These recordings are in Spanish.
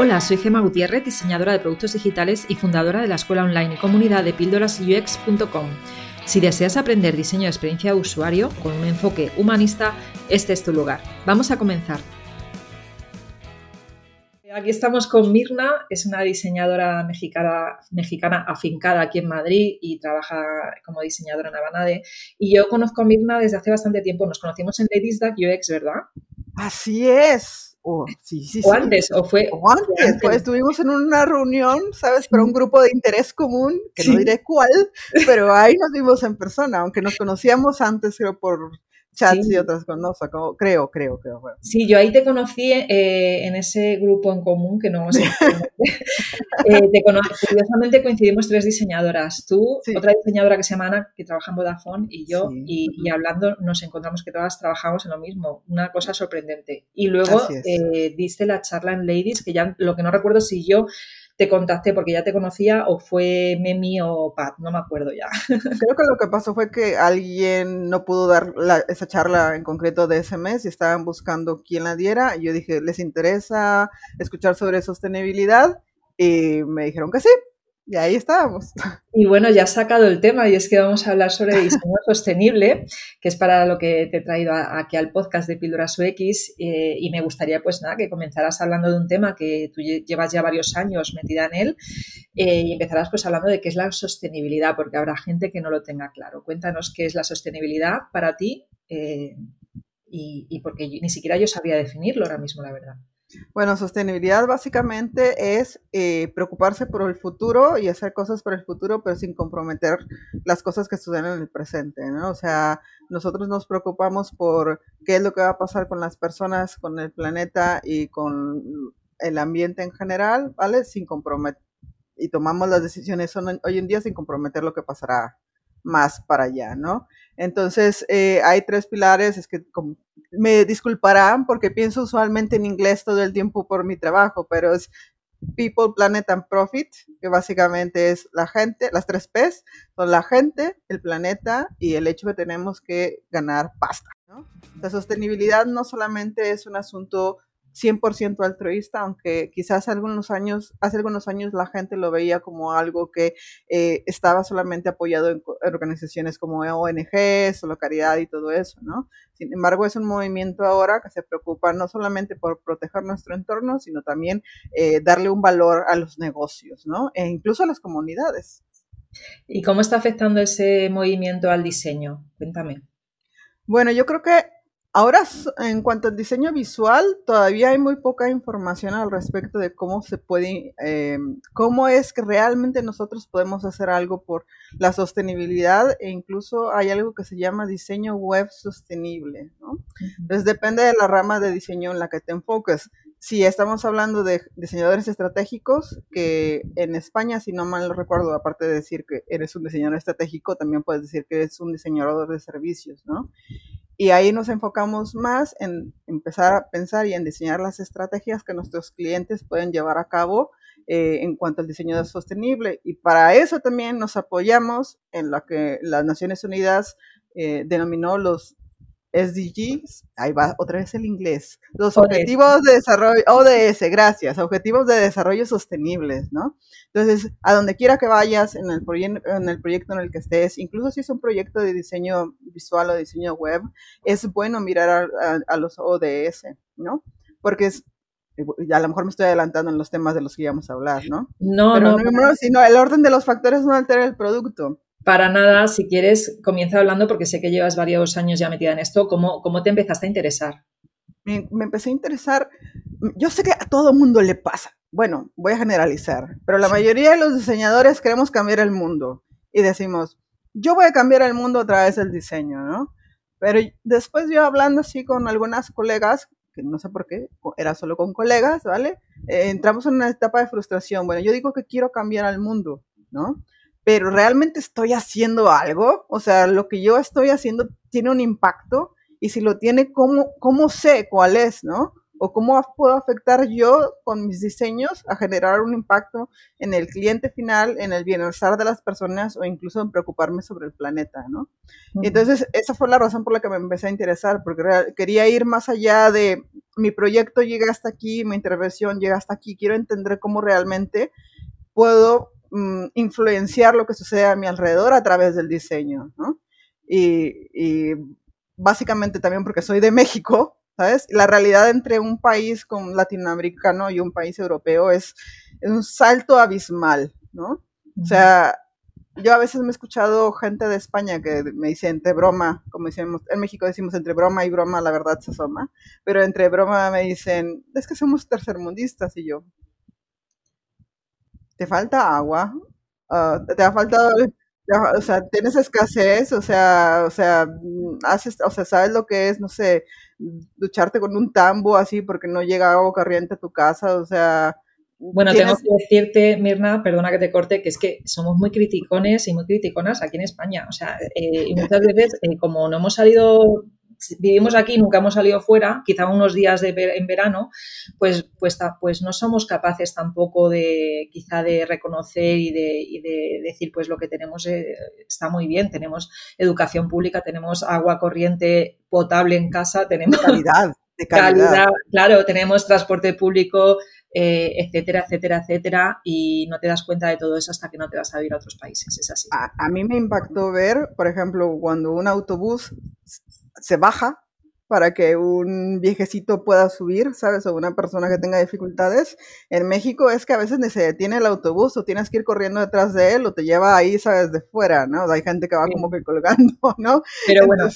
Hola, soy Gema Gutiérrez, diseñadora de productos digitales y fundadora de la escuela online y comunidad de píldorasux.com. Si deseas aprender diseño de experiencia de usuario con un enfoque humanista, este es tu lugar. Vamos a comenzar. Aquí estamos con Mirna, es una diseñadora mexicana, mexicana afincada aquí en Madrid y trabaja como diseñadora en Abanade. Y yo conozco a Mirna desde hace bastante tiempo, nos conocimos en Ladies Duck UX, ¿verdad? Así es. O, sí, sí, o antes, o fue. O antes, pues estuvimos en una reunión, ¿sabes? Para un grupo de interés común, que no diré cuál, pero ahí nos vimos en persona, aunque nos conocíamos antes, creo, por chats y otras cosas, no, creo, creo, creo. Sí, yo ahí te conocí eh, en ese grupo en común que no sé. eh, te curiosamente coincidimos tres diseñadoras, tú, otra diseñadora que se llama Ana, que trabaja en Vodafone, y yo, y, hablando nos encontramos que todas trabajamos en lo mismo, una cosa sorprendente. Y luego eh, diste la charla en Ladies, que ya lo que no recuerdo si yo te contacté porque ya te conocía o fue Memi o Pat, no me acuerdo ya. Creo que lo que pasó fue que alguien no pudo dar esa charla en concreto de ese mes y estaban buscando quién la diera. Yo dije, ¿les interesa escuchar sobre sostenibilidad? Y me dijeron que sí. Y ahí estábamos. Y bueno, ya has sacado el tema y es que vamos a hablar sobre diseño sostenible, que es para lo que te he traído aquí al podcast de Píldoras UX eh, y me gustaría pues nada, que comenzaras hablando de un tema que tú llevas ya varios años metida en él eh, y empezarás pues hablando de qué es la sostenibilidad, porque habrá gente que no lo tenga claro. Cuéntanos qué es la sostenibilidad para ti eh, y, y porque ni siquiera yo sabía definirlo ahora mismo, la verdad. Bueno, sostenibilidad básicamente es eh, preocuparse por el futuro y hacer cosas para el futuro, pero sin comprometer las cosas que suceden en el presente, ¿no? O sea, nosotros nos preocupamos por qué es lo que va a pasar con las personas, con el planeta y con el ambiente en general, ¿vale? Sin comprometer. Y tomamos las decisiones hoy en día sin comprometer lo que pasará más para allá, ¿no? Entonces, eh, hay tres pilares, es que me disculparán porque pienso usualmente en inglés todo el tiempo por mi trabajo, pero es People, Planet and Profit, que básicamente es la gente, las tres P's son la gente, el planeta y el hecho que tenemos que ganar pasta. La sostenibilidad no solamente es un asunto 100% altruista, aunque quizás algunos años, hace algunos años la gente lo veía como algo que eh, estaba solamente apoyado en, organizaciones como ONGs, o caridad y todo eso, ¿no? Sin embargo, es un movimiento ahora que se preocupa no solamente por proteger nuestro entorno, sino también eh, darle un valor a los negocios, ¿no? E incluso a las comunidades. ¿Y cómo está afectando ese movimiento al diseño? Cuéntame. Bueno, yo creo que Ahora, en cuanto al diseño visual, todavía hay muy poca información al respecto de cómo se puede, eh, cómo es que realmente nosotros podemos hacer algo por la sostenibilidad e incluso hay algo que se llama diseño web sostenible, ¿no? Entonces depende de la rama de diseño en la que te enfoques. Si estamos hablando de diseñadores estratégicos, que en España, si no mal recuerdo, aparte de decir que eres un diseñador estratégico, también puedes decir que eres un diseñador de servicios, ¿no? Y ahí nos enfocamos más en empezar a pensar y en diseñar las estrategias que nuestros clientes pueden llevar a cabo eh, en cuanto al diseño sostenible. Y para eso también nos apoyamos en lo que las Naciones Unidas eh, denominó los SDGs, ahí va otra vez el inglés, los objetivos de desarrollo, ODS, gracias, objetivos de desarrollo sostenibles, ¿no? Entonces, a donde quiera que vayas en el, en el proyecto en el que estés, incluso si es un proyecto de diseño visual o diseño web, es bueno mirar a, los ODS, ¿no? Porque es, a lo mejor me estoy adelantando en los temas de los que íbamos a hablar, ¿no? No, no, no, no, sino el orden de los factores no altera el producto. Para nada, si quieres, comienza hablando porque sé que llevas varios años ya metida en esto. ¿Cómo, cómo te empezaste a interesar? Me, empecé a interesar, yo sé que a todo mundo le pasa, bueno, voy a generalizar, pero la mayoría de los diseñadores queremos cambiar el mundo y decimos, yo voy a cambiar el mundo a través del diseño, ¿no? Pero después yo hablando así con algunas colegas, que no sé por qué, era solo con colegas, ¿vale? Eh, entramos en una etapa de frustración. Bueno, yo digo que quiero cambiar al mundo, ¿no? Pero realmente estoy haciendo algo, o sea, lo que yo estoy haciendo tiene un impacto y si lo tiene, ¿cómo, cómo sé cuál es, no? o cómo puedo afectar yo con mis diseños a generar un impacto en el cliente final, en el bienestar de las personas o incluso en preocuparme sobre el planeta, ¿no? entonces, esa fue la razón por la que me empecé a interesar, porque quería ir más allá de mi proyecto llega hasta aquí, mi intervención llega hasta aquí, quiero entender cómo realmente puedo mm, influenciar lo que sucede a mi alrededor a través del diseño, ¿no? Y, y básicamente también porque soy de México, ¿sabes? La realidad entre un país con latinoamericano y un país europeo es, un salto abismal, ¿no? O sea, yo a veces me he escuchado gente de España que me dice entre broma, como decimos, en México decimos entre broma y broma la verdad se asoma, pero entre broma me dicen, es que somos tercermundistas y yo, ¿te falta agua? Ah, ¿Te ha faltado o sea, tienes escasez, o sea, o sea, mm, haces, o sea, sabes lo que es, no sé, ducharte con un tambo así porque no llega agua corriente a tu casa, o sea. Bueno, tengo que decirte, Mirna, perdona que te corte, que es que somos muy criticones y muy criticonas aquí en España. O sea, eh, y muchas veces, eh, como no hemos salido vivimos aquí, nunca hemos salido fuera, quizá unos días de en verano, pues, pues, pues no somos capaces tampoco de quizá de reconocer y de, decir pues lo que tenemos eh, está muy bien, tenemos educación pública, tenemos agua corriente potable en casa, tenemos calidad, de calidad. claro, tenemos transporte público, eh, etcétera, etcétera, etcétera, y no te das cuenta de todo eso hasta que no te vas a ir a otros países, es así. a mí me impactó ver, por ejemplo, cuando un autobús se baja para que un viejecito pueda subir, ¿sabes? O una persona que tenga dificultades. En México es que a veces se detiene el autobús o tienes que ir corriendo detrás de él o te lleva ahí, ¿sabes? De fuera, ¿no? hay gente que va como que colgando, ¿no? Pero bueno,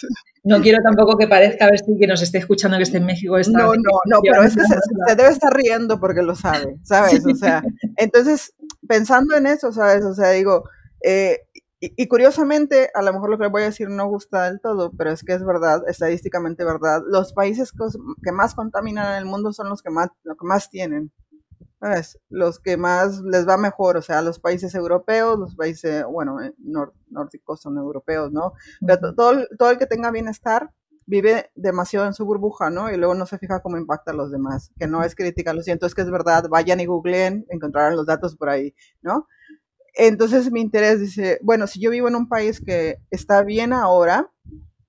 no quiero tampoco que parezca a ver si que nos esté escuchando que esté en México. Está no, no, no, pero es que se, se, debe estar riendo porque lo sabe, ¿sabes? O sea, entonces, pensando en eso, ¿sabes? O sea, digo, eh, y, curiosamente, a lo mejor lo que voy a decir no gusta del todo, pero es que es verdad, estadísticamente verdad. Los países que más contaminan en el mundo son los que más, lo que más tienen. ¿sabes? Los que más les va mejor, o sea, los países europeos, los países, bueno, eh, nórdicos son europeos, ¿no? Pero todo, todo el que tenga bienestar vive demasiado en su burbuja, ¿no? Y luego no se fija cómo impacta a los demás, que no es crítica, lo siento, es que es verdad, vayan y googleen, encontrarán los datos por ahí, ¿no? Entonces mi interés dice, bueno, si yo vivo en un país que está bien ahora,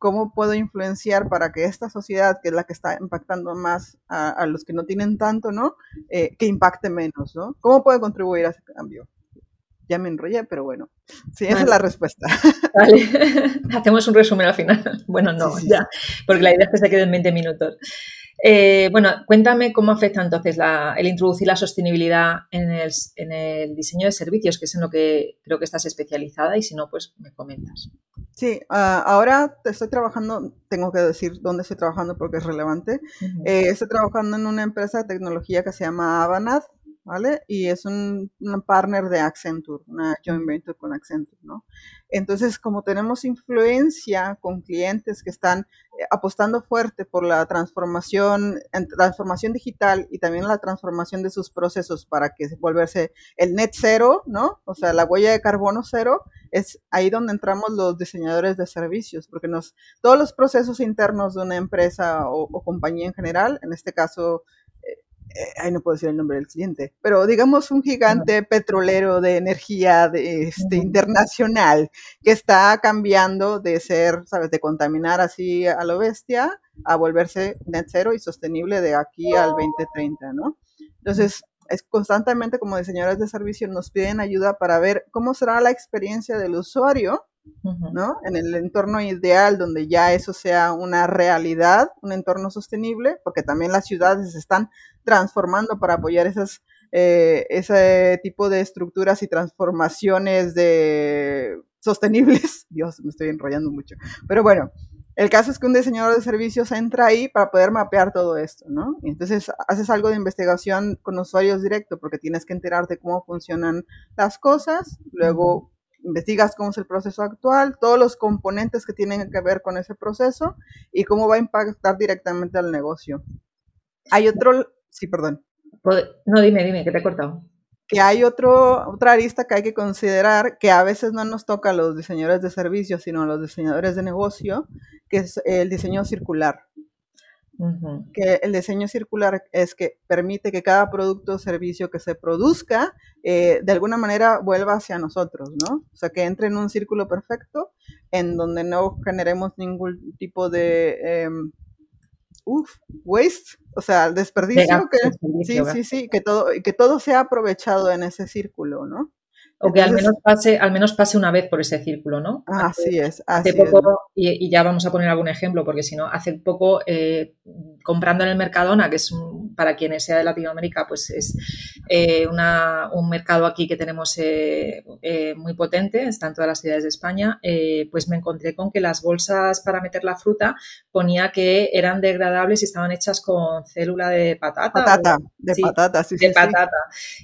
¿cómo puedo influenciar para que esta sociedad, que es la que está impactando más a, los que no tienen tanto, ¿no? Eh, que impacte menos, ¿no? ¿Cómo puedo contribuir a ese cambio? Ya me enrollé, pero bueno, sí, esa es la respuesta. Vale, hacemos un resumen al final. Bueno, no, ya, porque la idea es que se quede en 20 minutos. Eh, bueno, cuéntame cómo afecta entonces el introducir la sostenibilidad en el, diseño de servicios, que es en lo que creo que estás especializada, y si no, pues me comentas. Sí, ah, ahora estoy trabajando, tengo que decir dónde estoy trabajando porque es relevante. Eh, estoy trabajando en una empresa de tecnología que se llama Avanad, ¿vale? Y es un, partner de Accenture, una joint venture con Accenture, ¿no? Entonces, como tenemos influencia con clientes que están eh, apostando fuerte por la transformación, transformación digital y también la transformación de sus procesos para que volverse el net cero, ¿no? O sea, la huella de carbono cero, es ahí donde entramos los diseñadores de servicios, porque nos, todos los procesos internos de una empresa o, o compañía en general, en este caso ay, no puedo decir el nombre del cliente, pero digamos un gigante petrolero de energía de, este, internacional que está cambiando de ser, sabes, de contaminar así a lo bestia a volverse net cero y sostenible de aquí al 2030, ¿no? Entonces, es constantemente como diseñadores de servicio nos piden ayuda para ver cómo será la experiencia del usuario ¿no? En el entorno ideal donde ya eso sea una realidad, un entorno sostenible, porque también las ciudades se están transformando para apoyar esas, eh, ese tipo de estructuras y transformaciones de sostenibles. Dios, me estoy enrollando mucho. Pero bueno, el caso es que un diseñador de servicios entra ahí para poder mapear todo esto, ¿no? Y entonces haces algo de investigación con usuarios directo porque tienes que enterarte cómo funcionan las cosas, luego investigas cómo es el proceso actual, todos los componentes que tienen que ver con ese proceso y cómo va a impactar directamente al negocio. Hay otro Sí, perdón. No, dime, dime, que te he cortado. Que hay otro, otra arista que hay que considerar, que a veces no nos toca a los diseñadores de servicios, sino a los diseñadores de negocio, que es el diseño circular. Que el diseño circular es que permite que cada producto o servicio que se produzca eh, de alguna manera vuelva hacia nosotros, ¿no? O sea, que entre en un círculo perfecto en donde no generemos ningún tipo de em, waste, o sea, desperdicio, que, sí, sí, sí, que todo, que todo sea aprovechado en ese círculo, ¿no? O que al menos pase, al menos pase una vez por ese círculo, ¿no? Así es. hace poco, Y, ya vamos a poner algún ejemplo, porque si no, hace poco eh, comprando en el Mercadona, que es para quienes sea de Latinoamérica, pues es eh, un mercado aquí que tenemos eh, muy potente, está en todas las ciudades de España, pues me encontré con que las bolsas para meter la fruta ponía que eran degradables y estaban hechas con célula de patata. Patata, de patata, sí, De patata.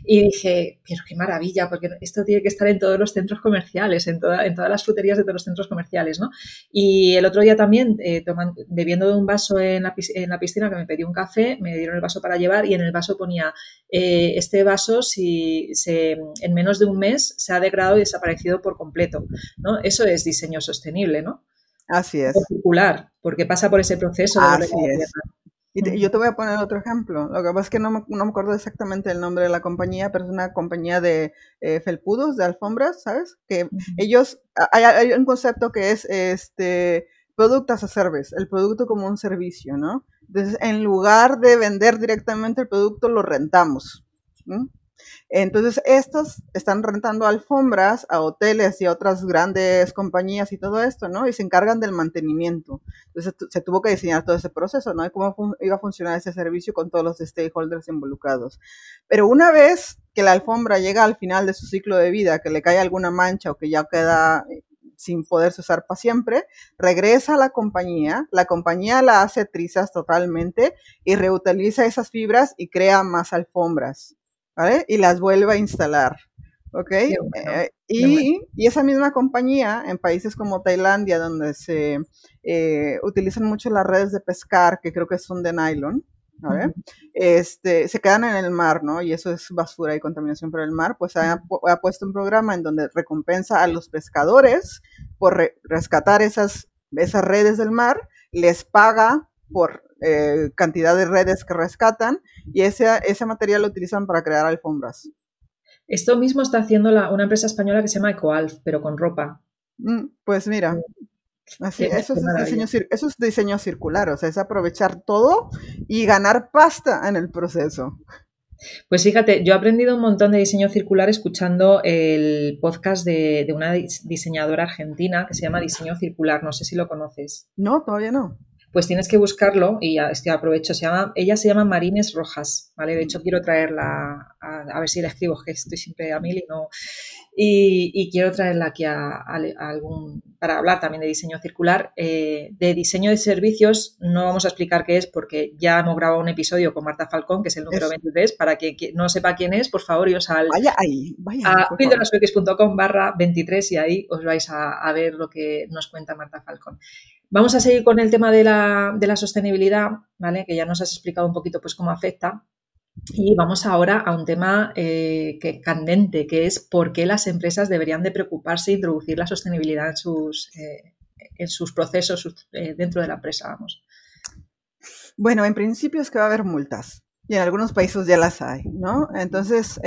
Y dije, pero qué maravilla, porque esto tiene que estar en todos los centros comerciales, en, en todas las fruterías de todos los centros comerciales, ¿no? Y el otro día también, eh, bebiendo de un vaso en la, piscina que me pedí un café, me dieron el vaso para llevar y en el vaso ponía, eh, este vaso si se, en menos de un mes se ha degradado y desaparecido por completo, ¿no? Eso es diseño sostenible, ¿no? Así es. Circular, porque pasa por ese proceso. Así es. Y yo te voy a poner otro ejemplo. Lo que pasa es que no me, no me acuerdo exactamente el nombre de la compañía, pero es una compañía de eh, felpudos, de alfombras, ¿sabes? Que ellos, hay, hay, un concepto que es este product as a service, el producto como un servicio, ¿no? Entonces, en lugar de vender directamente el producto, lo rentamos. Entonces, estos están rentando alfombras a hoteles y a otras grandes compañías y todo esto, ¿no? Y se encargan del mantenimiento. Entonces, se tuvo que diseñar todo ese proceso, ¿no? Y cómo iba a funcionar ese servicio con todos los stakeholders involucrados. Pero una vez que la alfombra llega al final de su ciclo de vida, que le cae alguna mancha o que ya queda eh, sin poderse usar para siempre, regresa a la compañía, la compañía la hace trizas totalmente y reutiliza esas fibras y crea más alfombras. Y las vuelve a instalar. ¿Ok? Eh, y, esa misma compañía en países como Tailandia, donde se eh, utilizan mucho las redes de pescar, que creo que son de nylon, este, se quedan en el mar, ¿no? Y eso es basura y contaminación por el mar, pues ha, puesto un programa en donde recompensa a los pescadores por rescatar esas, esas redes del mar, les paga por eh, cantidad de redes que rescatan y ese, ese material lo utilizan para crear alfombras. Esto mismo está haciendo una empresa española que se llama EcoAlf, pero con ropa. Mm, pues mira, así, eso, es diseño, eso es diseño circular, o sea, es aprovechar todo y ganar pasta en el proceso. Pues fíjate, yo he aprendido un montón de diseño circular escuchando el podcast de, de, una diseñadora argentina que se llama Diseño Circular. No sé si lo conoces. No, todavía no pues tienes que buscarlo y este aprovecho. Se llama, ella se llama Marines Rojas, ¿vale? De hecho, quiero traerla, a, ver si la escribo, que estoy siempre a mil y no. Y, quiero traerla aquí a, algún, para hablar también de diseño circular. Eh, de diseño de servicios no vamos a explicar qué es porque ya hemos grabado un episodio con Marta Falcón, que es el número 23. Para que, no sepa quién es, por favor, iros al, vaya ahí, vaya a barra 23 y ahí os vais a ver lo que nos cuenta Marta Falcón. Vamos a seguir con el tema de la, de la sostenibilidad, ¿vale? Que ya nos has explicado un poquito pues cómo afecta. Y vamos ahora a un tema eh, que, candente, que es por qué las empresas deberían de preocuparse e introducir la sostenibilidad en sus, eh, en sus procesos eh, dentro de la empresa, vamos. Bueno, en principio es que va a haber multas y en algunos países ya las hay, ¿no? Entonces,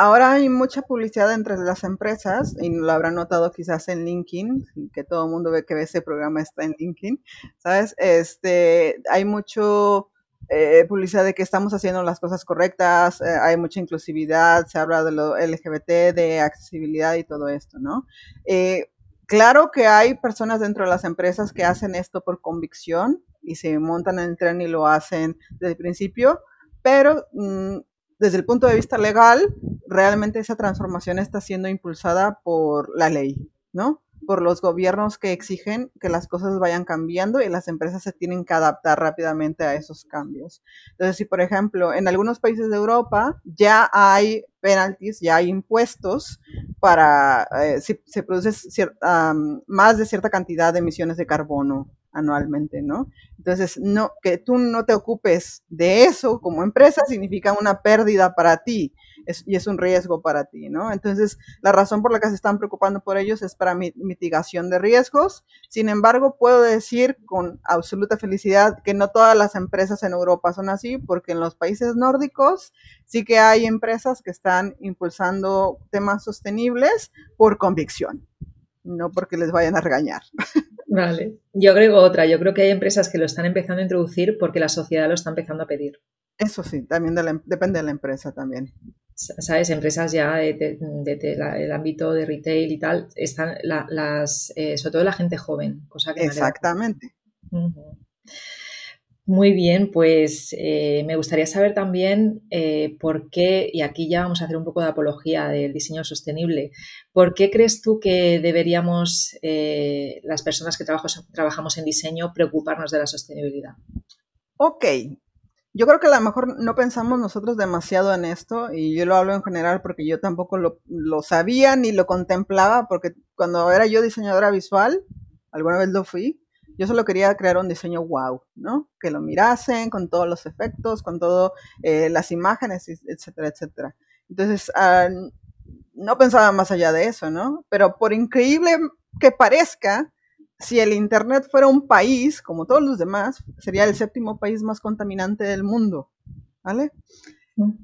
ahora hay mucha publicidad entre las empresas y lo habrán notado quizás en LinkedIn, que todo el mundo ve que ese programa está en LinkedIn, ¿sabes? Este, hay mucho eh, publicidad de que estamos haciendo las cosas correctas, eh, hay mucha inclusividad, se habla de lo LGBT, de accesibilidad y todo esto, ¿no? Eh, claro que hay personas dentro de las empresas que hacen esto por convicción y se montan en el tren y lo hacen desde el principio, pero mm, desde el punto de vista legal, realmente esa transformación está siendo impulsada por la ley, ¿no? Por los gobiernos que exigen que las cosas vayan cambiando y las empresas se tienen que adaptar rápidamente a esos cambios. Entonces, si por ejemplo en algunos países de Europa ya hay penalties, ya hay impuestos para eh, si se produce más de cierta cantidad de emisiones de carbono anualmente, ¿no? Entonces, no, que tú no te ocupes de eso como empresa significa una pérdida para ti. y es un riesgo para ti, ¿no? Entonces, la razón por la que se están preocupando por ellos es para mitigación de riesgos. Sin embargo, puedo decir con absoluta felicidad que no todas las empresas en Europa son así, porque en los países nórdicos sí que hay empresas que están impulsando temas sostenibles por convicción, no porque les vayan a regañar. Vale. Yo agrego otra. Yo creo que hay empresas que lo están empezando a introducir porque la sociedad lo está empezando a pedir. Eso sí, también em, depende de la empresa también. ¿Sabes? Empresas ya del ámbito de retail y tal, están las, eh, sobre todo la gente joven, cosa que... Exactamente. Muy bien, pues eh, me gustaría saber también eh, por qué, y aquí ya vamos a hacer un poco de apología del diseño sostenible, ¿por qué crees tú que deberíamos, eh, las personas que trabajamos en diseño, preocuparnos de la sostenibilidad? Ok, yo creo que a lo mejor no pensamos nosotros demasiado en esto, y yo lo hablo en general porque yo tampoco lo, lo sabía ni lo contemplaba, porque cuando era yo diseñadora visual, alguna vez lo fui, yo solo quería crear un diseño wow, ¿no? Que lo mirasen con todos los efectos, con todas eh, las imágenes, etcétera, etcétera. Entonces, ah, no pensaba más allá de eso, ¿no? Pero por increíble que parezca, si el Internet fuera un país, como todos los demás, sería el séptimo país más contaminante del mundo, ¿vale?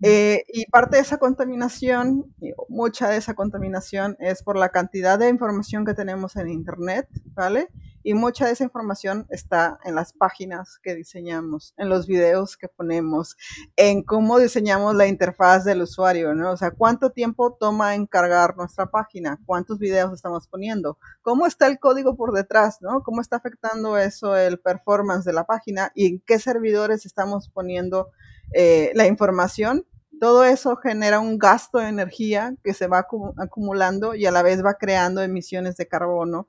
Eh, y parte de esa contaminación, mucha de esa contaminación es por la cantidad de información que tenemos en Internet, ¿vale? Y mucha de esa información está en las páginas que diseñamos, en los videos que ponemos, en cómo diseñamos la interfaz del usuario, ¿no? O sea, cuánto tiempo toma encargar nuestra página, cuántos videos estamos poniendo, cómo está el código por detrás, ¿no? Cómo está afectando eso el performance de la página y en qué servidores estamos poniendo eh, la información. Todo eso genera un gasto de energía que se va acumulando y a la vez va creando emisiones de carbono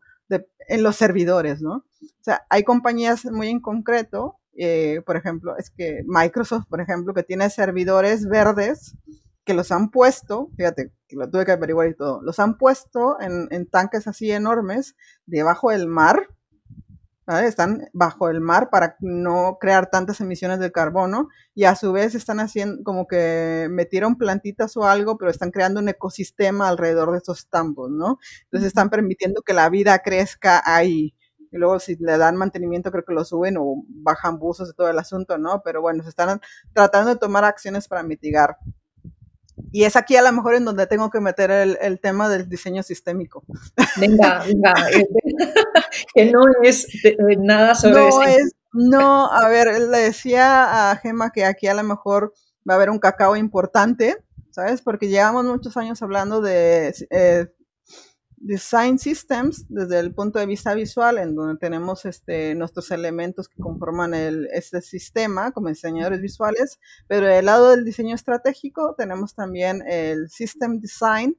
en los servidores, ¿no? O sea, hay compañías muy en concreto, eh, por ejemplo, es que Microsoft, por ejemplo, que tiene servidores verdes que los han puesto, fíjate, que lo tuve que averiguar y todo, los han puesto en, en tanques así enormes debajo del mar están bajo el mar para no crear tantas emisiones de carbono y a su vez están haciendo como que metieron plantitas o algo, pero están creando un ecosistema alrededor de estos tambos, ¿no? Entonces están permitiendo que la vida crezca ahí. Y luego si le dan mantenimiento creo que lo suben o bajan buzos de todo el asunto, ¿no? Pero bueno, se están tratando de tomar acciones para mitigar y es aquí a lo mejor en donde tengo que meter el, tema del diseño sistémico. Venga, venga, que no es nada sobre no Es, no, a ver, le decía a Gema que aquí a lo mejor va a haber un cacao importante, ¿sabes? Porque llevamos muchos años hablando de eh, design systems desde el punto de vista visual, en donde tenemos este, nuestros elementos que conforman el, este sistema como diseñadores visuales, pero del lado del diseño estratégico tenemos también el system design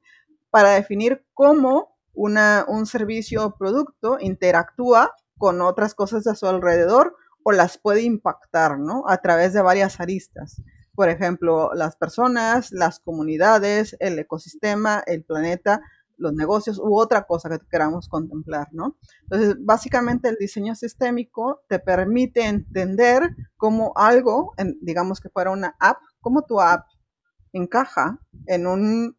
para definir cómo un servicio o producto interactúa con otras cosas a su alrededor o las puede impactar, ¿no? A través de varias aristas. Por ejemplo, las personas, las comunidades, el ecosistema, el planeta, los negocios u otra cosa que queramos contemplar, ¿no? Entonces, básicamente el diseño sistémico te permite entender cómo algo, digamos que fuera una app, cómo tu app encaja en un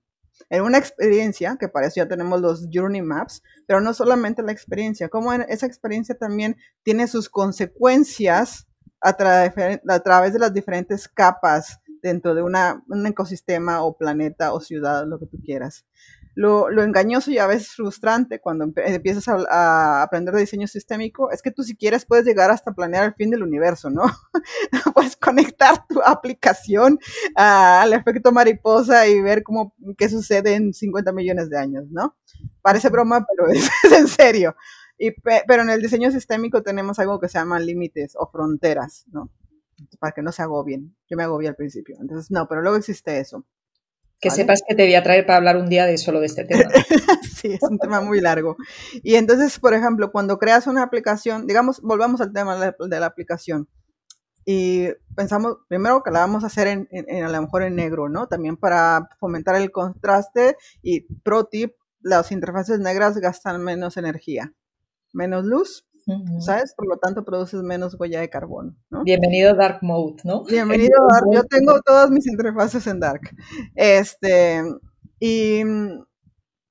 en una experiencia, que para eso ya tenemos los Journey Maps, pero no solamente la experiencia, cómo esa experiencia también tiene sus consecuencias a, a través de las diferentes capas dentro de una, un ecosistema o planeta o ciudad, lo que tú quieras lo, engañoso y a veces frustrante cuando empiezas a, aprender de diseño sistémico es que tú si quieres puedes llegar hasta planear el fin del universo, ¿no? puedes conectar tu aplicación al efecto mariposa y ver cómo, qué sucede en 50 millones de años, ¿no? Parece broma, pero es, en serio. Y, pero en el diseño sistémico tenemos algo que se llama límites o fronteras, ¿no? Para que no se agobien. Yo me agobié al principio. Entonces, no, pero luego existe eso. Que sepas que te voy a traer para hablar un día de solo de este tema. sí, es un tema muy largo. Y entonces, por ejemplo, cuando creas una aplicación, digamos, volvamos al tema de la, aplicación. Y pensamos primero que la vamos a hacer en, a lo mejor en negro, ¿no? También para fomentar el contraste y pro tip, las interfaces negras gastan menos energía, menos luz ¿sabes? Por lo tanto, produces menos huella de carbono, ¿no? Bienvenido Dark Mode, ¿no? Bienvenido Dark. Yo tengo todas mis interfaces en Dark. Este, y,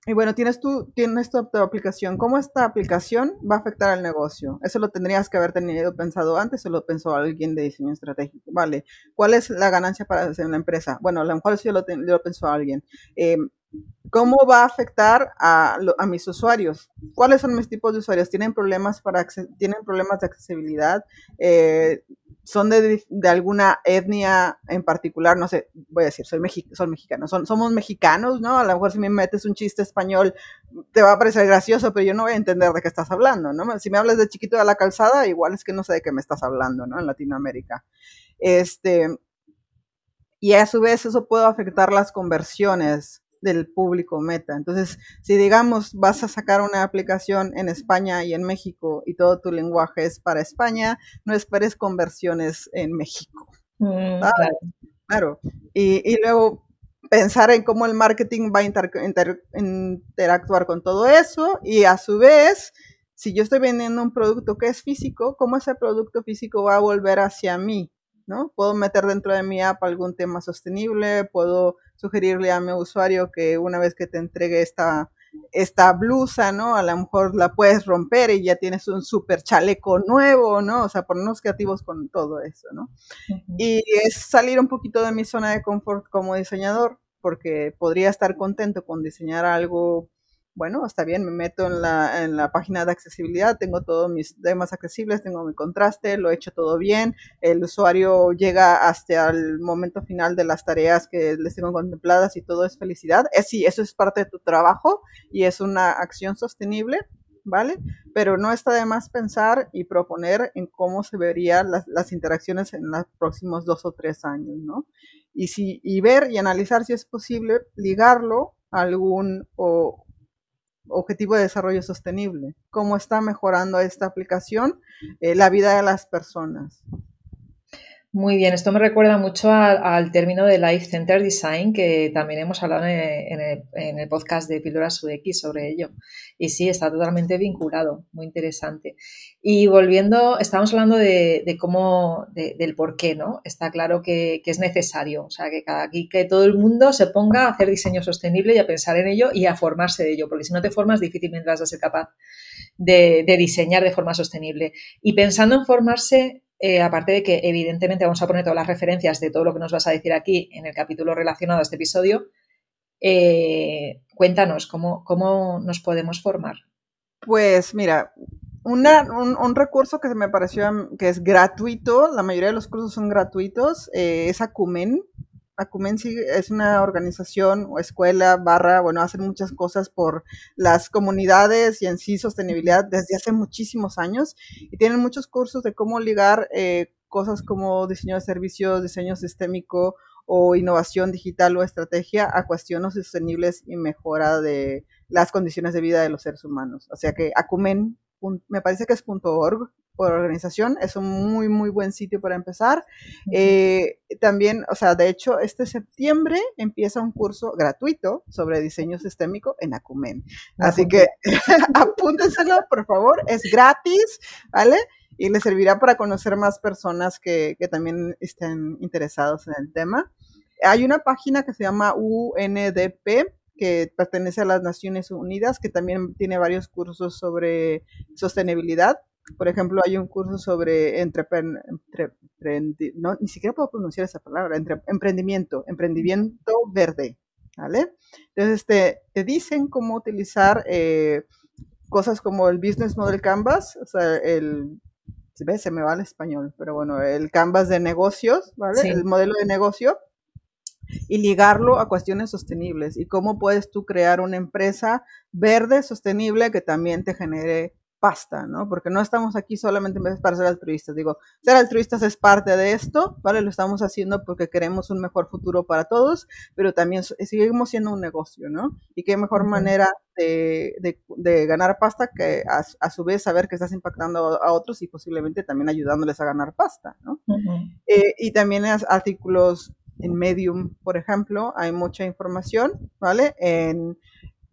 y bueno, tienes tu, tienes tu, aplicación. ¿Cómo esta aplicación va a afectar al negocio? Eso lo tendrías que haber tenido pensado antes o lo pensó alguien de diseño estratégico. Vale, ¿cuál es la ganancia para hacer la empresa? Bueno, a lo mejor sí lo, lo pensó alguien. Eh, ¿Cómo va a afectar a, mis usuarios? ¿Cuáles son mis tipos de usuarios? ¿Tienen problemas, para, ¿tienen problemas de accesibilidad? Eh, ¿Son de, alguna etnia en particular? No sé, voy a decir, soy, son mexicanos. Somos mexicanos, ¿no? A lo mejor si me metes un chiste español te va a parecer gracioso, pero yo no voy a entender de qué estás hablando, ¿no? Si me hablas de chiquito de la calzada, igual es que no sé de qué me estás hablando, ¿no? En Latinoamérica. Este, y a su vez eso puede afectar las conversiones del público meta. Entonces, si digamos vas a sacar una aplicación en España y en México y todo tu lenguaje es para España, no esperes conversiones en México. Mm, claro. Y, luego pensar en cómo el marketing va a interactuar con todo eso y a su vez, si yo estoy vendiendo un producto que es físico, ¿cómo ese producto físico va a volver hacia mí? ¿no? Puedo meter dentro de mi app algún tema sostenible, puedo sugerirle a mi usuario que una vez que te entregue esta, esta blusa, ¿no? A lo mejor la puedes romper y ya tienes un super chaleco nuevo, ¿no? O sea, ponernos creativos con todo eso, ¿no? Y es salir un poquito de mi zona de confort como diseñador, porque podría estar contento con diseñar algo bueno, está bien, me meto en la, en la página de accesibilidad, tengo todos mis temas accesibles, tengo mi contraste, lo he hecho todo bien, el usuario llega hasta el momento final de las tareas que les tengo contempladas y todo es felicidad. Es, sí, eso es parte de tu trabajo y es una acción sostenible, ¿vale? Pero no está de más pensar y proponer en cómo se verían las, las interacciones en los próximos dos o tres años, ¿no? Y, si, y ver y analizar si es posible ligarlo a algún o, objetivo de desarrollo sostenible, cómo está mejorando esta aplicación eh, la vida de las personas. Muy bien, esto me recuerda mucho al término de Life Center Design, que también hemos hablado en el, podcast de Píldoras UX sobre ello. Y sí, está totalmente vinculado, muy interesante. Y volviendo, estamos hablando de, cómo, del por qué, ¿no? Está claro que, es necesario, o sea, que, cada, que todo el mundo se ponga a hacer diseño sostenible y a pensar en ello y a formarse de ello, porque si no te formas, difícilmente vas a ser capaz de, de diseñar de forma sostenible. Y pensando en formarse, eh, aparte de que evidentemente vamos a poner todas las referencias de todo lo que nos vas a decir aquí en el capítulo relacionado a este episodio, eh, cuéntanos ¿cómo, cómo nos podemos formar. Pues mira, un, recurso que me pareció que es gratuito, la mayoría de los cursos son gratuitos, eh, es Acumen. Acumensi es una organización o escuela barra, bueno, hacen muchas cosas por las comunidades y en sí sostenibilidad desde hace muchísimos años y tienen muchos cursos de cómo ligar eh, cosas como diseño de servicios, diseño sistémico o innovación digital o estrategia a cuestiones sostenibles y mejora de las condiciones de vida de los seres humanos. O sea que Acumen, me parece que es .org, por organización. Es un muy, muy buen sitio para empezar. Eh, también, o sea, de hecho, este septiembre empieza un curso gratuito sobre diseño sistémico en Acumen. Así que apúntenselo, por favor. Es gratis, ¿vale? Y les servirá para conocer más personas que, que también estén interesados en el tema. Hay una página que se llama UNDP, que pertenece a las Naciones Unidas, que también tiene varios cursos sobre sostenibilidad. Por ejemplo, hay un curso sobre entre, no, ni siquiera puedo pronunciar esa palabra, entre, emprendimiento, emprendimiento verde, ¿vale? Entonces te, te dicen cómo utilizar eh, cosas como el Business Model Canvas, o sea, el, ¿ves? se me va el español, pero bueno, el Canvas de negocios, ¿vale? El modelo de negocio y ligarlo a cuestiones sostenibles y cómo puedes tú crear una empresa verde, sostenible, que también te genere pasta, ¿no? Porque no estamos aquí solamente para ser altruistas. Digo, ser altruistas es parte de esto, ¿vale? Lo estamos haciendo porque queremos un mejor futuro para todos, pero también seguimos siendo un negocio, ¿no? Y qué mejor manera de, ganar pasta que a, su vez saber que estás impactando a otros y posiblemente también ayudándoles a ganar pasta, ¿no? Eh, y también artículos en Medium, por ejemplo, hay mucha información, ¿vale? En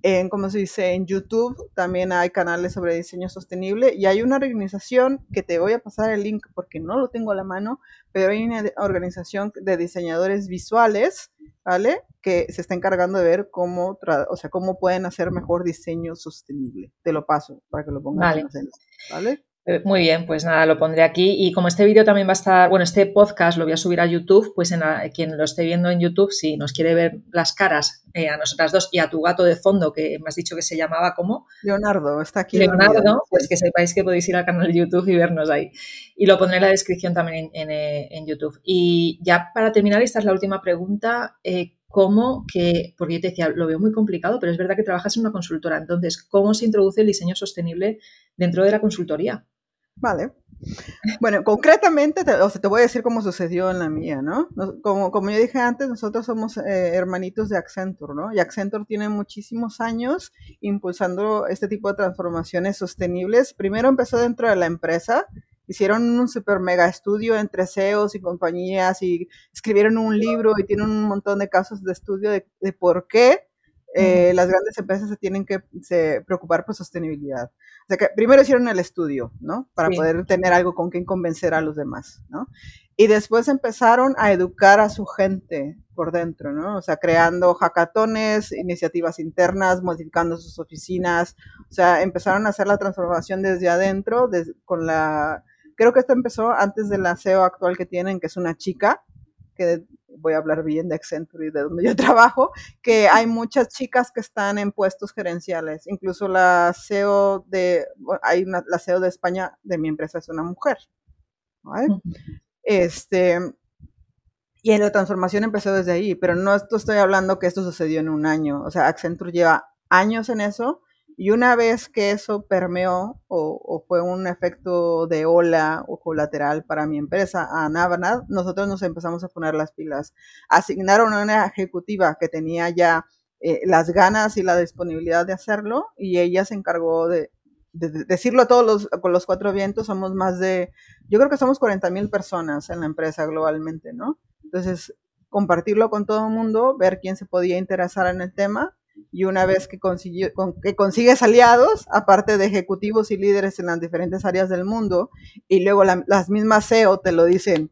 en, como se dice, en YouTube también hay canales sobre diseño sostenible y hay una organización que te voy a pasar el link porque no lo tengo a la mano, pero hay una organización de diseñadores visuales, ¿vale? Que se está encargando de ver cómo, o sea, cómo pueden hacer mejor diseño sostenible. Te lo paso para que lo pongas en el ¿vale? Eh, muy bien, pues nada, lo pondré aquí. Y como este vídeo también va a estar, bueno, este podcast lo voy a subir a YouTube, pues en quien lo esté viendo en YouTube, si nos quiere ver las caras eh, a nosotras dos y a tu gato de fondo, que me has dicho que se llamaba como Leonardo, está aquí. Leonardo, pues que sepáis que podéis ir al canal de YouTube y vernos ahí. Y lo pondré en la descripción también en, eh, YouTube. Y ya para terminar, esta es la última pregunta. ¿Cómo que, porque yo te decía, lo veo muy complicado, pero es verdad que trabajas en una consultora, entonces, ¿cómo se introduce el diseño sostenible dentro de la consultoría? Vale. Bueno, concretamente, te, o sea, te voy a decir cómo sucedió en la mía, ¿no? Como, como yo dije antes, nosotros somos eh, hermanitos de Accenture, ¿no? Y Accenture tiene muchísimos años impulsando este tipo de transformaciones sostenibles. Primero empezó dentro de la empresa, hicieron un super mega estudio entre CEOs y compañías y escribieron un libro y tienen un montón de casos de estudio de, de por qué eh, las grandes empresas se tienen que preocupar por sostenibilidad. O sea que primero hicieron el estudio, ¿no? Para poder tener algo con quien convencer a los demás, ¿no? Y después empezaron a educar a su gente por dentro, ¿no? O sea, creando hackatones, iniciativas internas, modificando sus oficinas, o sea, empezaron a hacer la transformación desde adentro, con la, creo que esto empezó antes de la CEO actual que tienen, que es una chica, que voy a hablar bien de Accenture y de donde yo trabajo, que hay muchas chicas que están en puestos gerenciales. Incluso la CEO de, hay una, la CEO de España de mi empresa es una mujer. Este, y la transformación empezó desde ahí, pero no estoy hablando que esto sucedió en un año. O sea, Accenture lleva años en eso y una vez que eso permeó o, fue un efecto de ola o colateral para mi empresa, a Navanad, nosotros nos empezamos a poner las pilas. Asignaron a una ejecutiva que tenía ya eh, las ganas y la disponibilidad de hacerlo y ella se encargó de, decirlo a todos los, con los cuatro vientos, somos más de, yo creo que somos 40 mil personas en la empresa globalmente, ¿no? Entonces, compartirlo con todo el mundo, ver quién se podía interesar en el tema y una vez que, consigues aliados, aparte de ejecutivos y líderes en las diferentes áreas del mundo, y luego las mismas SEO te lo dicen,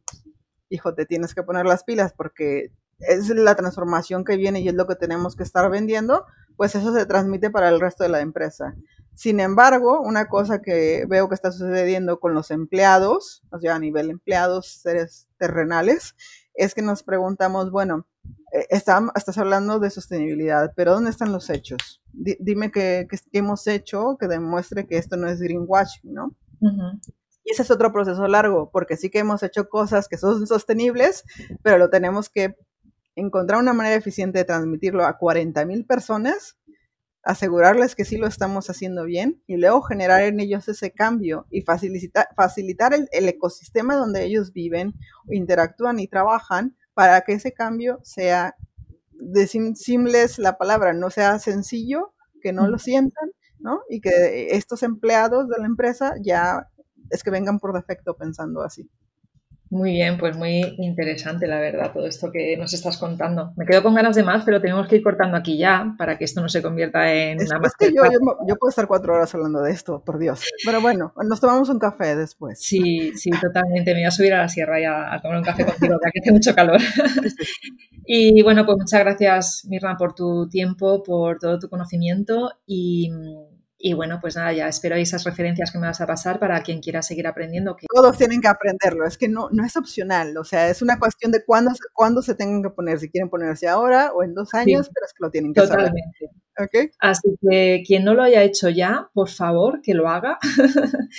hijo, te tienes que poner las pilas porque es la transformación que viene y es lo que tenemos que estar vendiendo, pues eso se transmite para el resto de la empresa. Sin embargo, una cosa que veo que está sucediendo con los empleados, o sea, a nivel empleados, seres terrenales, es que nos preguntamos, bueno, eh, estás hablando de sostenibilidad, pero ¿dónde están los hechos? dime qué, hemos hecho que demuestre que esto no es greenwashing, ¿no? Y ese es otro proceso largo, porque sí que hemos hecho cosas que son sostenibles, pero lo tenemos que encontrar una manera eficiente de transmitirlo a 40.000 personas, asegurarles que sí lo estamos haciendo bien y luego generar en ellos ese cambio y facilitar, facilitar el, el ecosistema donde ellos viven, interactúan y trabajan para que ese cambio sea, de simles la palabra, no sea sencillo, que no lo sientan, ¿no? Y que estos empleados de la empresa ya es que vengan por defecto pensando así. Muy bien, pues muy interesante, la verdad, todo esto que nos estás contando. Me quedo con ganas de más, pero tenemos que ir cortando aquí ya para que esto no se convierta en una más. que yo, yo, puedo estar cuatro horas hablando de esto, por Dios. Pero bueno, nos tomamos un café después. Sí, sí, totalmente. Me voy a subir a la sierra y a, tomar un café contigo, que hace mucho calor. y bueno, pues muchas gracias, Mirna, por tu tiempo, por todo tu conocimiento y y bueno, pues nada, ya espero esas referencias que me vas a pasar para quien quiera seguir aprendiendo. Que... Todos tienen que aprenderlo, es que no, no es opcional, o sea, es una cuestión de cuándo, cuándo se tengan que poner, si quieren ponerse ahora o en dos años, pero es que lo tienen que Totalmente. ¿Okay? Así que quien no lo haya hecho ya, por favor, que lo haga.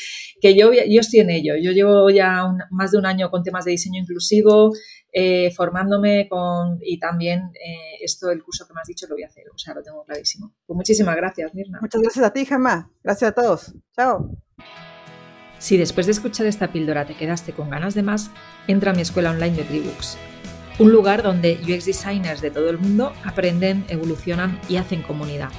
que yo, yo estoy en ello. Yo llevo ya más de un año con temas de diseño inclusivo, eh, formándome con y también eh, esto del curso que me has dicho lo voy a hacer, o sea, lo tengo clarísimo. Pues muchísimas gracias, Mirna. Muchas gracias a ti, Gemma. Gracias a todos. Chao. Si después de escuchar esta píldora te quedaste con ganas de más, entra a mi escuela online de Tribooks, un lugar donde UX designers de todo el mundo aprenden, evolucionan y hacen comunidad